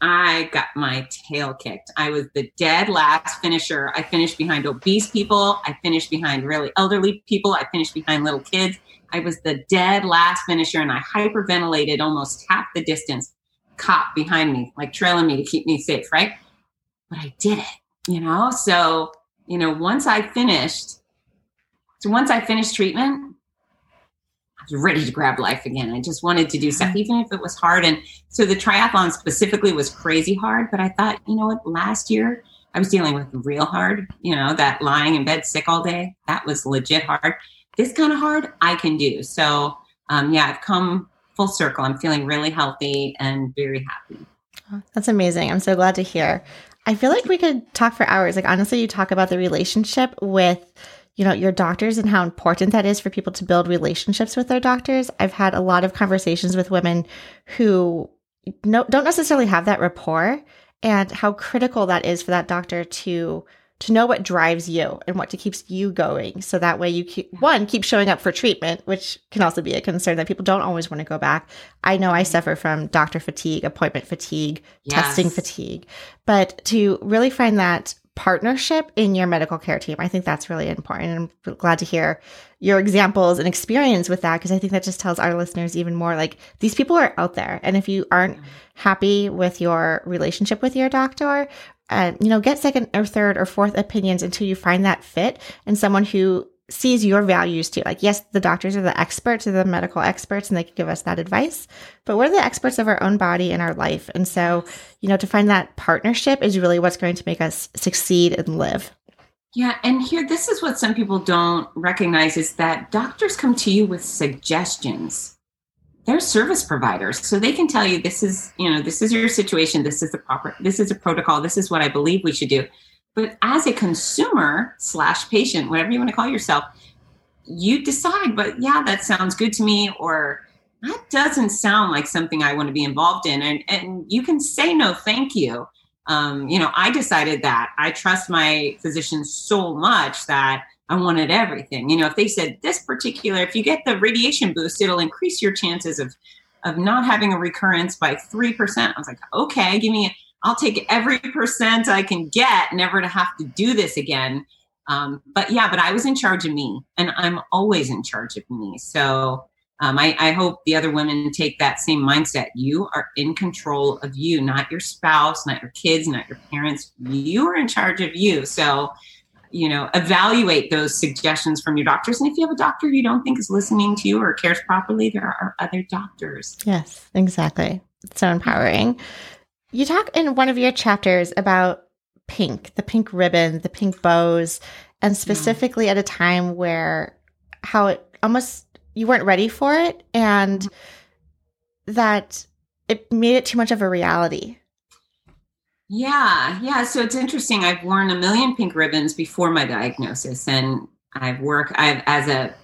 I got my tail kicked. I was the dead last finisher. I finished behind obese people. I finished behind really elderly people. I finished behind little kids. I was the dead last finisher and I hyperventilated almost half the distance. Cop behind me, like trailing me to keep me safe, right? But I did it, you know? So, you know, once I finished, so once I finished treatment, I was ready to grab life again. I just wanted to do stuff, even if it was hard. And so the triathlon specifically was crazy hard. But I thought, you know what? Last year I was dealing with real hard. You know, that lying in bed sick all day that was legit hard. This kind of hard I can do. So um, yeah, I've come full circle. I'm feeling really healthy and very happy. That's amazing. I'm so glad to hear. I feel like we could talk for hours. Like honestly, you talk about the relationship with you know your doctors and how important that is for people to build relationships with their doctors. I've had a lot of conversations with women who no, don't necessarily have that rapport and how critical that is for that doctor to to know what drives you and what to keeps you going. So that way you keep one keep showing up for treatment which can also be a concern that people don't always want to go back. I know i mm-hmm. suffer from doctor fatigue appointment fatigue testing fatigue. But to really find that partnership in your medical care team. I think that's really important and i'm glad to hear your examples and experience with that because i think that just tells our listeners even more like these people are out there and if you aren't happy with your relationship with your doctor uh, you know get second or third or fourth opinions until you find that fit and someone who sees your values too. Like yes the doctors are the experts are the medical experts and they can give us that advice but we're the experts of our own body and our life. And so you know to find that partnership is really what's going to make us succeed and live. Yeah, and here, this is what some people don't recognize is that doctors come to you with suggestions. They're service providers, so they can tell you this is, you know, this is your situation, this is the proper, this is a protocol, this is what I believe we should do. But as a consumer slash patient, whatever you want to call yourself, you decide, but yeah, that sounds good to me, or that doesn't sound like something I want to be involved in. And and you can say no, thank you um, you know, I decided that I trust my physician so much that I wanted everything. You know, if they said this particular, if you get the radiation boost, it'll increase your chances of of not having a recurrence by 3%. I was like, okay, give me, I'll take every percent I can get, never to have to do this again. Um, but yeah, but I was in charge of me and I'm always in charge of me. So um, I, I hope the other women take that same mindset. You are in control of you, not your spouse, not your kids, not your parents. You are in charge of you. So, you know, evaluate those suggestions from your doctors. And if you have a doctor you don't think is listening to you or cares properly, there are other doctors. Yes, exactly. It's so empowering. You talk in one of your chapters about pink, the pink ribbon, the pink bows, and specifically yeah. at a time where how it almost you weren't ready for it and mm-hmm. that it made it too much of a reality. Yeah, yeah. So it's interesting. I've worn a million pink ribbons before my diagnosis, and I've worked. I've as a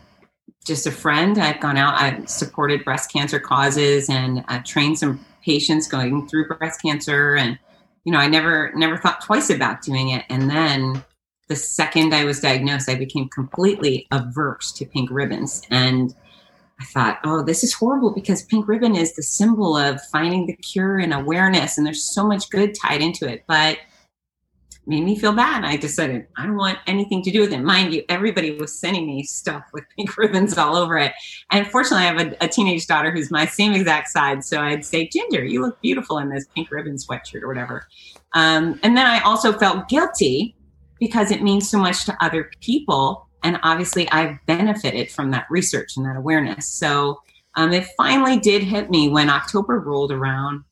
just a friend. I've gone out. I've supported breast cancer causes and uh, trained some patients going through breast cancer, and you know, I never never thought twice about doing it. And then the second I was diagnosed, I became completely averse to pink ribbons. And I thought, oh, this is horrible because pink ribbon is the symbol of finding the cure and awareness. And there's so much good tied into it. But made me feel bad. I decided I don't want anything to do with it. Mind you, everybody was sending me stuff with <laughs> pink ribbons all over it. And fortunately, I have a, a, teenage daughter who's my same exact size. So I'd say, Ginger, you look beautiful in this pink ribbon sweatshirt or whatever. Um, and then I also felt guilty because it means so much to other people. And obviously, I've benefited from that research and that awareness. So um, it finally did hit me when October rolled around,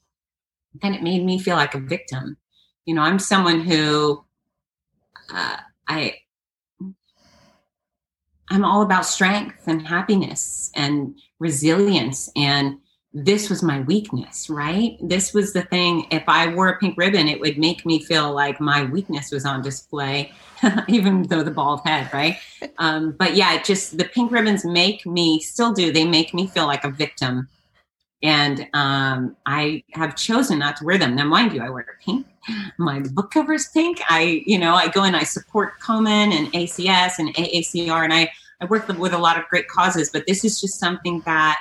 and it made me feel like a victim. You know, I'm someone who uh, I I'm all about strength and happiness and resilience and this was my weakness, right? This was the thing. If I wore a pink ribbon, it would make me feel like my weakness was on display, <laughs> even though the bald head, right? Um, but yeah, just the pink ribbons make me still do. They make me feel like a victim, and um, I have chosen not to wear them. Now, mind you, I wear pink. My book cover is pink. I, you know, I go and I support Komen and ACS and AACR, and I I work with a lot of great causes. But this is just something that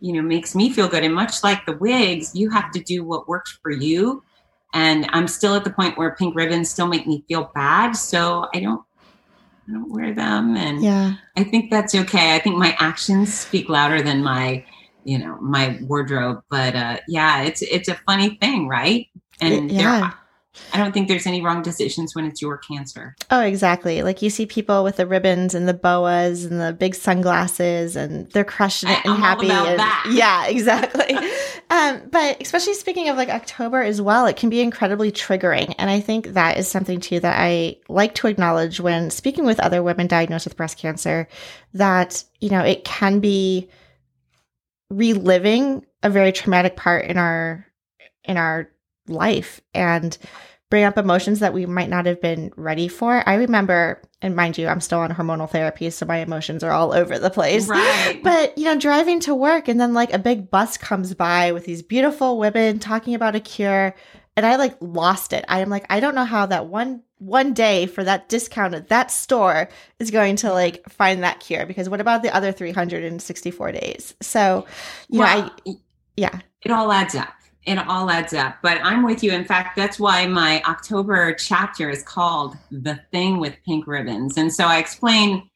you know makes me feel good and much like the wigs you have to do what works for you and i'm still at the point where pink ribbons still make me feel bad so i don't i don't wear them and yeah i think that's okay i think my actions speak louder than my you know my wardrobe but uh yeah it's it's a funny thing right and yeah. I don't think there's any wrong decisions when it's your cancer. Oh, exactly. Like you see people with the ribbons and the boas and the big sunglasses, and they're crushing it and I'm happy. And, <laughs> yeah, exactly. <laughs> um, but especially speaking of like October as well, it can be incredibly triggering, and I think that is something too that I like to acknowledge when speaking with other women diagnosed with breast cancer. That you know it can be reliving a very traumatic part in our in our life and bring up emotions that we might not have been ready for. I remember, and mind you, I'm still on hormonal therapy, so my emotions are all over the place. Right. <laughs> But, you know, driving to work and then like a big bus comes by with these beautiful women talking about a cure. And I like lost it. I am like, I don't know how that one one day for that discount at that store is going to like find that cure because what about the other 364 days? So, you well, know, I yeah. It all adds up it all adds up. But I'm with you. In fact, that's why my October chapter is called The Thing with Pink Ribbons. And so I explain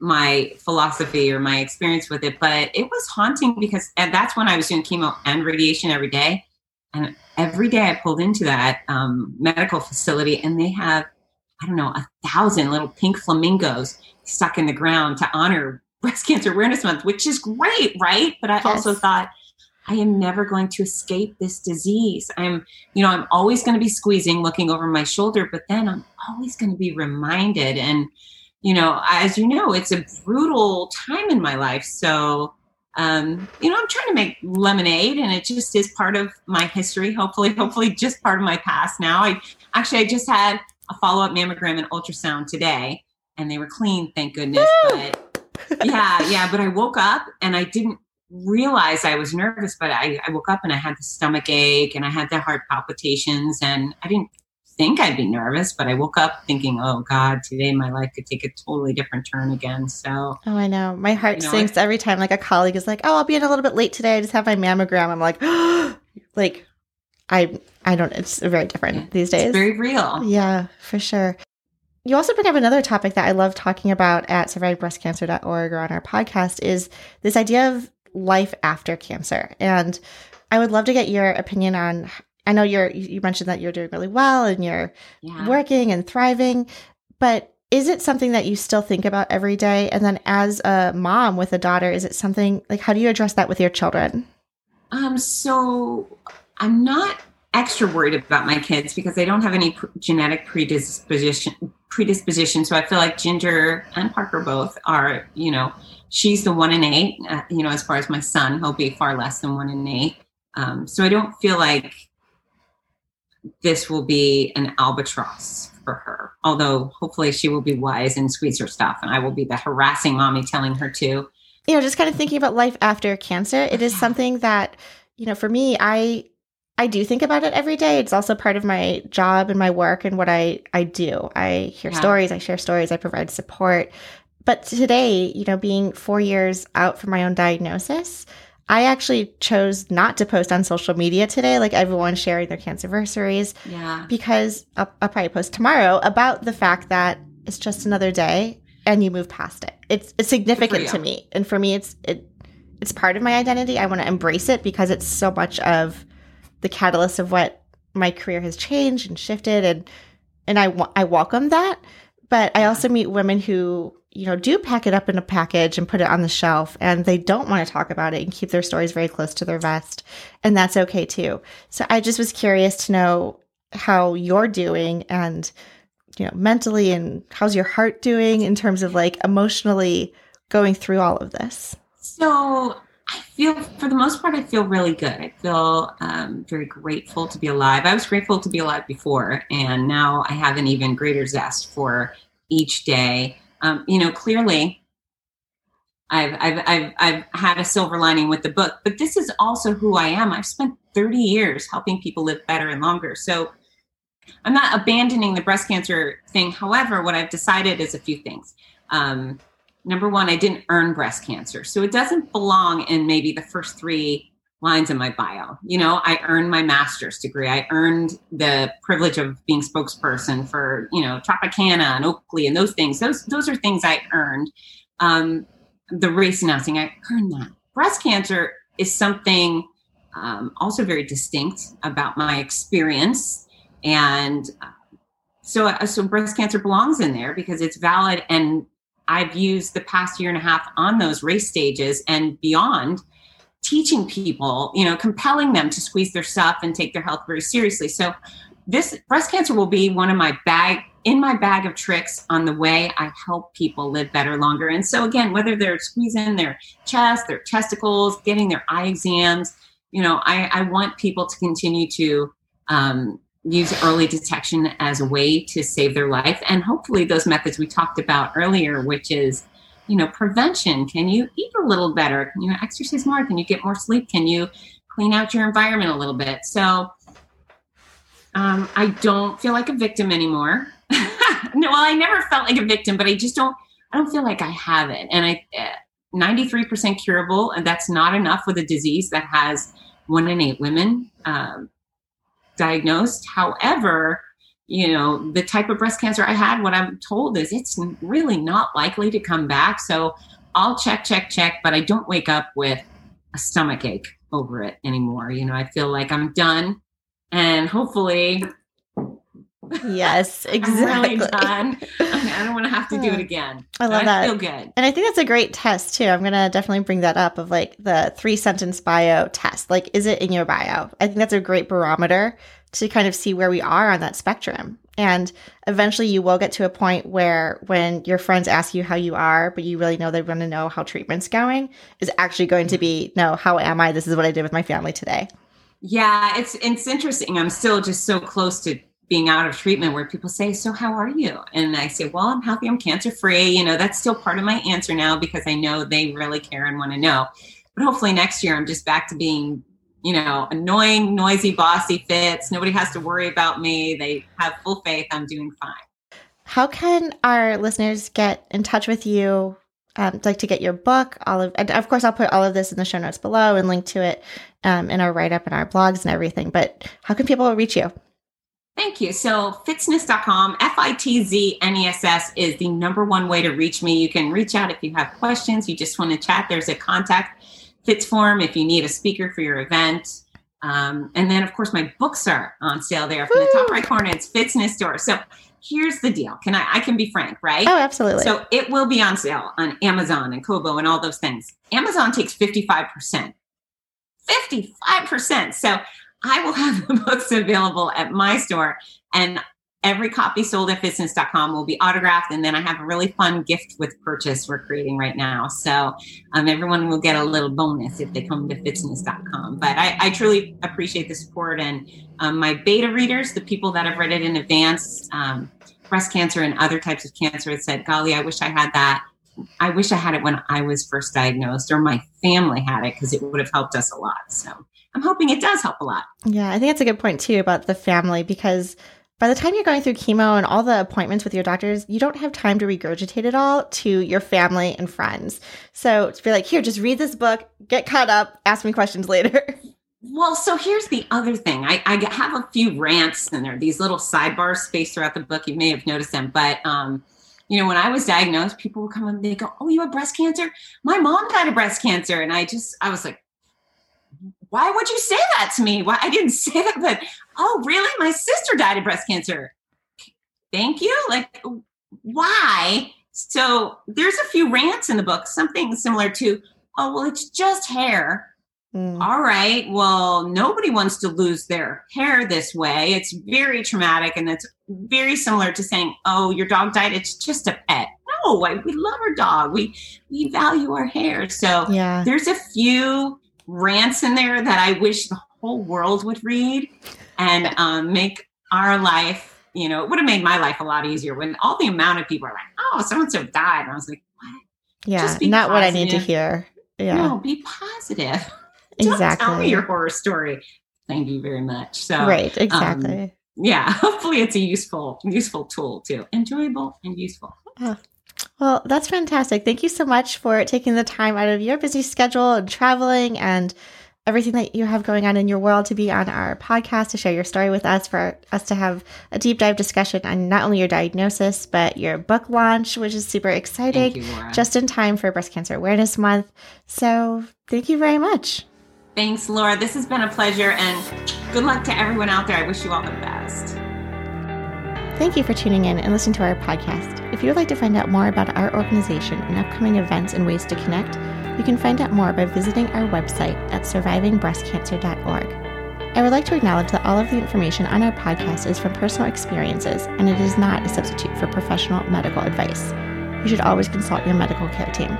my philosophy or my experience with it, but it was haunting because and that's when I was doing chemo and radiation every day. And every day I pulled into that um, medical facility and they have, I don't know, a thousand little pink flamingos stuck in the ground to honor <laughs> Breast Cancer Awareness Month, which is great, right? But I yes. also thought, I am never going to escape this disease. I'm, you know, I'm always going to be squeezing, looking over my shoulder, but then I'm always going to be reminded. And, you know, as you know, it's a brutal time in my life. So, um, you know, I'm trying to make lemonade and it just is part of my history. Hopefully, hopefully just part of my past now. I actually, I just had a follow-up mammogram and ultrasound today and they were clean, thank goodness. Woo! But yeah, yeah. But I woke up and I didn't realize I was nervous, but I, I woke up and I had the stomach ache and I had the heart palpitations and I didn't think I'd be nervous, but I woke up thinking, oh God, today my life could take a totally different turn again. So, oh, I know. My heart you know, sinks every time like a colleague is like, oh, I'll be in a little bit late today. I just have my mammogram. I'm like, <gasps> like, I, I don't, it's very different yeah, these days. very real. Yeah, for sure. You also bring up another topic that I love talking about at survivingbreastcancer.org or on our podcast is this idea of life after cancer. And I would love to get your opinion on I know you're you mentioned that you're doing really well and you're yeah. working and thriving, but is it something that you still think about every day? And then as a mom with a daughter, is it something like how do you address that with your children? Um so I'm not extra worried about my kids because they don't have any pr- genetic predisposition predisposition so i feel like ginger and parker both are you know she's the one in eight uh, you know as far as my son he'll be far less than one in eight um, so i don't feel like this will be an albatross for her. Although hopefully she will be wise and squeeze her stuff, and I will be the harassing mommy telling her to. You know, just kind of thinking about life after cancer. It is something that, you know, for me, I I do think about it every day. It's also part of my job and my work and what I I do. I hear yeah. stories, I share stories, I provide support. But today, you know, being 4 years out from my own diagnosis, I actually chose not to post on social media today, like everyone sharing their cancerversaries. Yeah. Because I'll, I'll, probably post tomorrow about the fact that it's just another day and you move past it. It's it's significant to me, and for me, it's it it's part of my identity. I want to embrace it because it's so much of the catalyst of what my career has changed and shifted, and and I I welcome that. But I also meet women who you know, do pack it up in a package and put it on the shelf and they don't want to talk about it and keep their stories very close to their vest. And that's okay too. So I just was curious to know how you're doing and, you know, mentally and how's your heart doing in terms of like emotionally going through all of this? So I feel, for the most part, I feel really good. I feel um, very grateful to be alive. I was grateful to be alive before, and now I have an even greater zest for each day um, you know, clearly I've, I've, I've, I've had a silver lining with the book, but this is also who I am. I've spent 30 years helping people live better and longer. So I'm not abandoning the breast cancer thing. However, what I've decided is a few things. Um, number one, I didn't earn breast cancer. So it doesn't belong in maybe the first three lines in my bio. You know, I earned my master's degree. I earned the privilege of being spokesperson for, you know, Tropicana and Oakley and those things. Those those are things I earned. Um, the race announcing, I earned that. Breast cancer is something um, also very distinct about my experience, and uh, so uh, so breast cancer belongs in there because it's valid, and I've used the past year and a half on those race stages and beyond teaching people, you know, compelling them to squeeze their stuff and take their health very seriously. So this breast cancer will be one of my bag in my bag of tricks on the way I help people live better longer. And so again, whether they're squeezing their chest, their testicles, getting their eye exams, you know, I, I want people to continue to um, use early detection as a way to save their life. And hopefully those methods we talked about earlier, which is you know prevention. Can you eat a little better? Can you exercise more? Can you get more sleep? Can you clean out your environment a little bit? So um, i don't feel like a victim anymore. <laughs> No well i never felt like a victim but i just don't i don't feel like i have it. And i 93% eh, curable and that's not enough with a disease that has one in eight women. Um, diagnosed however you know, the type of breast cancer I had, what I'm told is it's really not likely to come back. So I'll check, check, check, but I don't wake up with a stomach ache over it anymore. You know, I feel like I'm done and hopefully. Yes, <laughs> exactly. Really done. <laughs> I don't want to have to do it oh, again. I love so that. I feel good. And I think that's a great test too. I'm going to definitely bring that up of like the three sentence bio test. Like, is it in your bio? I think that's a great barometer to kind of see where we are on that spectrum. And eventually you will get to a point where when your friends ask you how you are, but you really know they want to know how treatment's going, is actually going to be, no, how am I? This is what I did with my family today. Yeah, it's it's interesting. I'm still just so close to being out of treatment where people say, So how are you? And I say, Well, I'm healthy, I'm cancer free. You know, that's still part of my answer now because I know they really care and want to know. But hopefully next year I'm just back to being you know, annoying, noisy, bossy Fitz. Nobody has to worry about me. They have full faith I'm doing fine. How can our listeners get in touch with you? Um, like to get your book, all of, and of course, I'll put all of this in the show notes below and link to it um, in our write up and our blogs and everything. But how can people reach you? Thank you. So, fitzness.com, F I T Z N E S S, is the number one way to reach me. You can reach out if you have questions, you just want to chat. There's a contact Fitz form if you need a speaker for your event. Um, and then, of course, my books are on sale there from Woo! the top right corner. It's Fitzness Store. So here's the deal. Can I? I can be frank, right? Oh, absolutely. So it will be on sale on Amazon and Kobo and all those things. Amazon takes fifty five percent. Fifty five percent. So I will have the <laughs> books available at my store, and every copy sold at fitzness.com will be autographed. And then I have a really fun gift with purchase we're creating right now. So um, everyone will get a little bonus if they come to fitzness.com. But I, I truly appreciate the support. And um, my beta readers, the people that have read it in advance, um, breast cancer and other types of cancer, have said, golly, I wish I had that. I wish I had it when I was first diagnosed or my family had it because it would have helped us a lot. So I'm hoping it does help a lot. Yeah, I think that's a good point too about the family because by the time you're going through chemo and all the appointments with your doctors, you don't have time to regurgitate it all to your family and friends. So to be like, here, just read this book, get caught up, ask me questions later. <laughs> Well, so here's the other thing. I, I have a few rants in there, these little sidebars spaced throughout the book. You may have noticed them, but um, you know, when I was diagnosed, people would come and they go, "Oh, you have breast cancer? My mom died of breast cancer," and I just, I was like, why would you say that to me? Why I didn't <laughs> say that, but oh, really? My sister died of breast cancer. Thank you. Like, why? So there's a few rants in the book, something similar to, oh, well, it's just hair. Mm. All right. Well, nobody wants to lose their hair this way. It's very traumatic. And it's very similar to saying, oh, your dog died. It's just a pet. No, I, we love our dog. We, we value our hair. So yeah. there's a few rants in there that I wish the whole world would read and um, make our life, you know, it would have made my life a lot easier when all the amount of people are like, oh, so and so died. And I was like, what? Yeah, Just be not positive. what I need to hear. Yeah. No, be positive. <laughs> Exactly. Tell me your horror story. Thank you very much. So right, exactly. Um, yeah, <laughs> hopefully it's a useful, useful tool too. Enjoyable and useful. Oh, well, that's fantastic. Thank you so much for taking the time out of your busy schedule and traveling and everything that you have going on in your world to be on our podcast to share your story with us, for us to have a deep dive discussion on not only your diagnosis, but your book launch, which is super exciting, you, just in time for Breast Cancer Awareness Month. So, thank you very much. Thanks, Laura. This has been a pleasure, and good luck to everyone out there. I wish you all the best. Thank you for tuning in and listening to our podcast. If you would like to find out more about our organization and upcoming events and ways to connect, you can find out more by visiting our website at survivingbreastcancer.org. I would like to acknowledge that all of the information on our podcast is from personal experiences and it is not a substitute for professional medical advice. You should always consult your medical care team.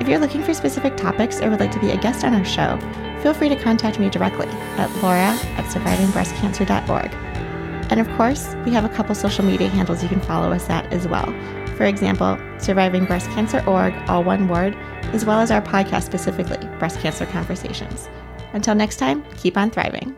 If you're looking for specific topics or would like to be a guest on our show, feel free to contact me directly at laura at survivingbreastcancer.org. And of course, we have a couple social media handles you can follow us at as well. For example, Surviving Breast Cancer Org, all one word, as well as our podcast specifically, Breast Cancer Conversations. Until next time, keep on thriving.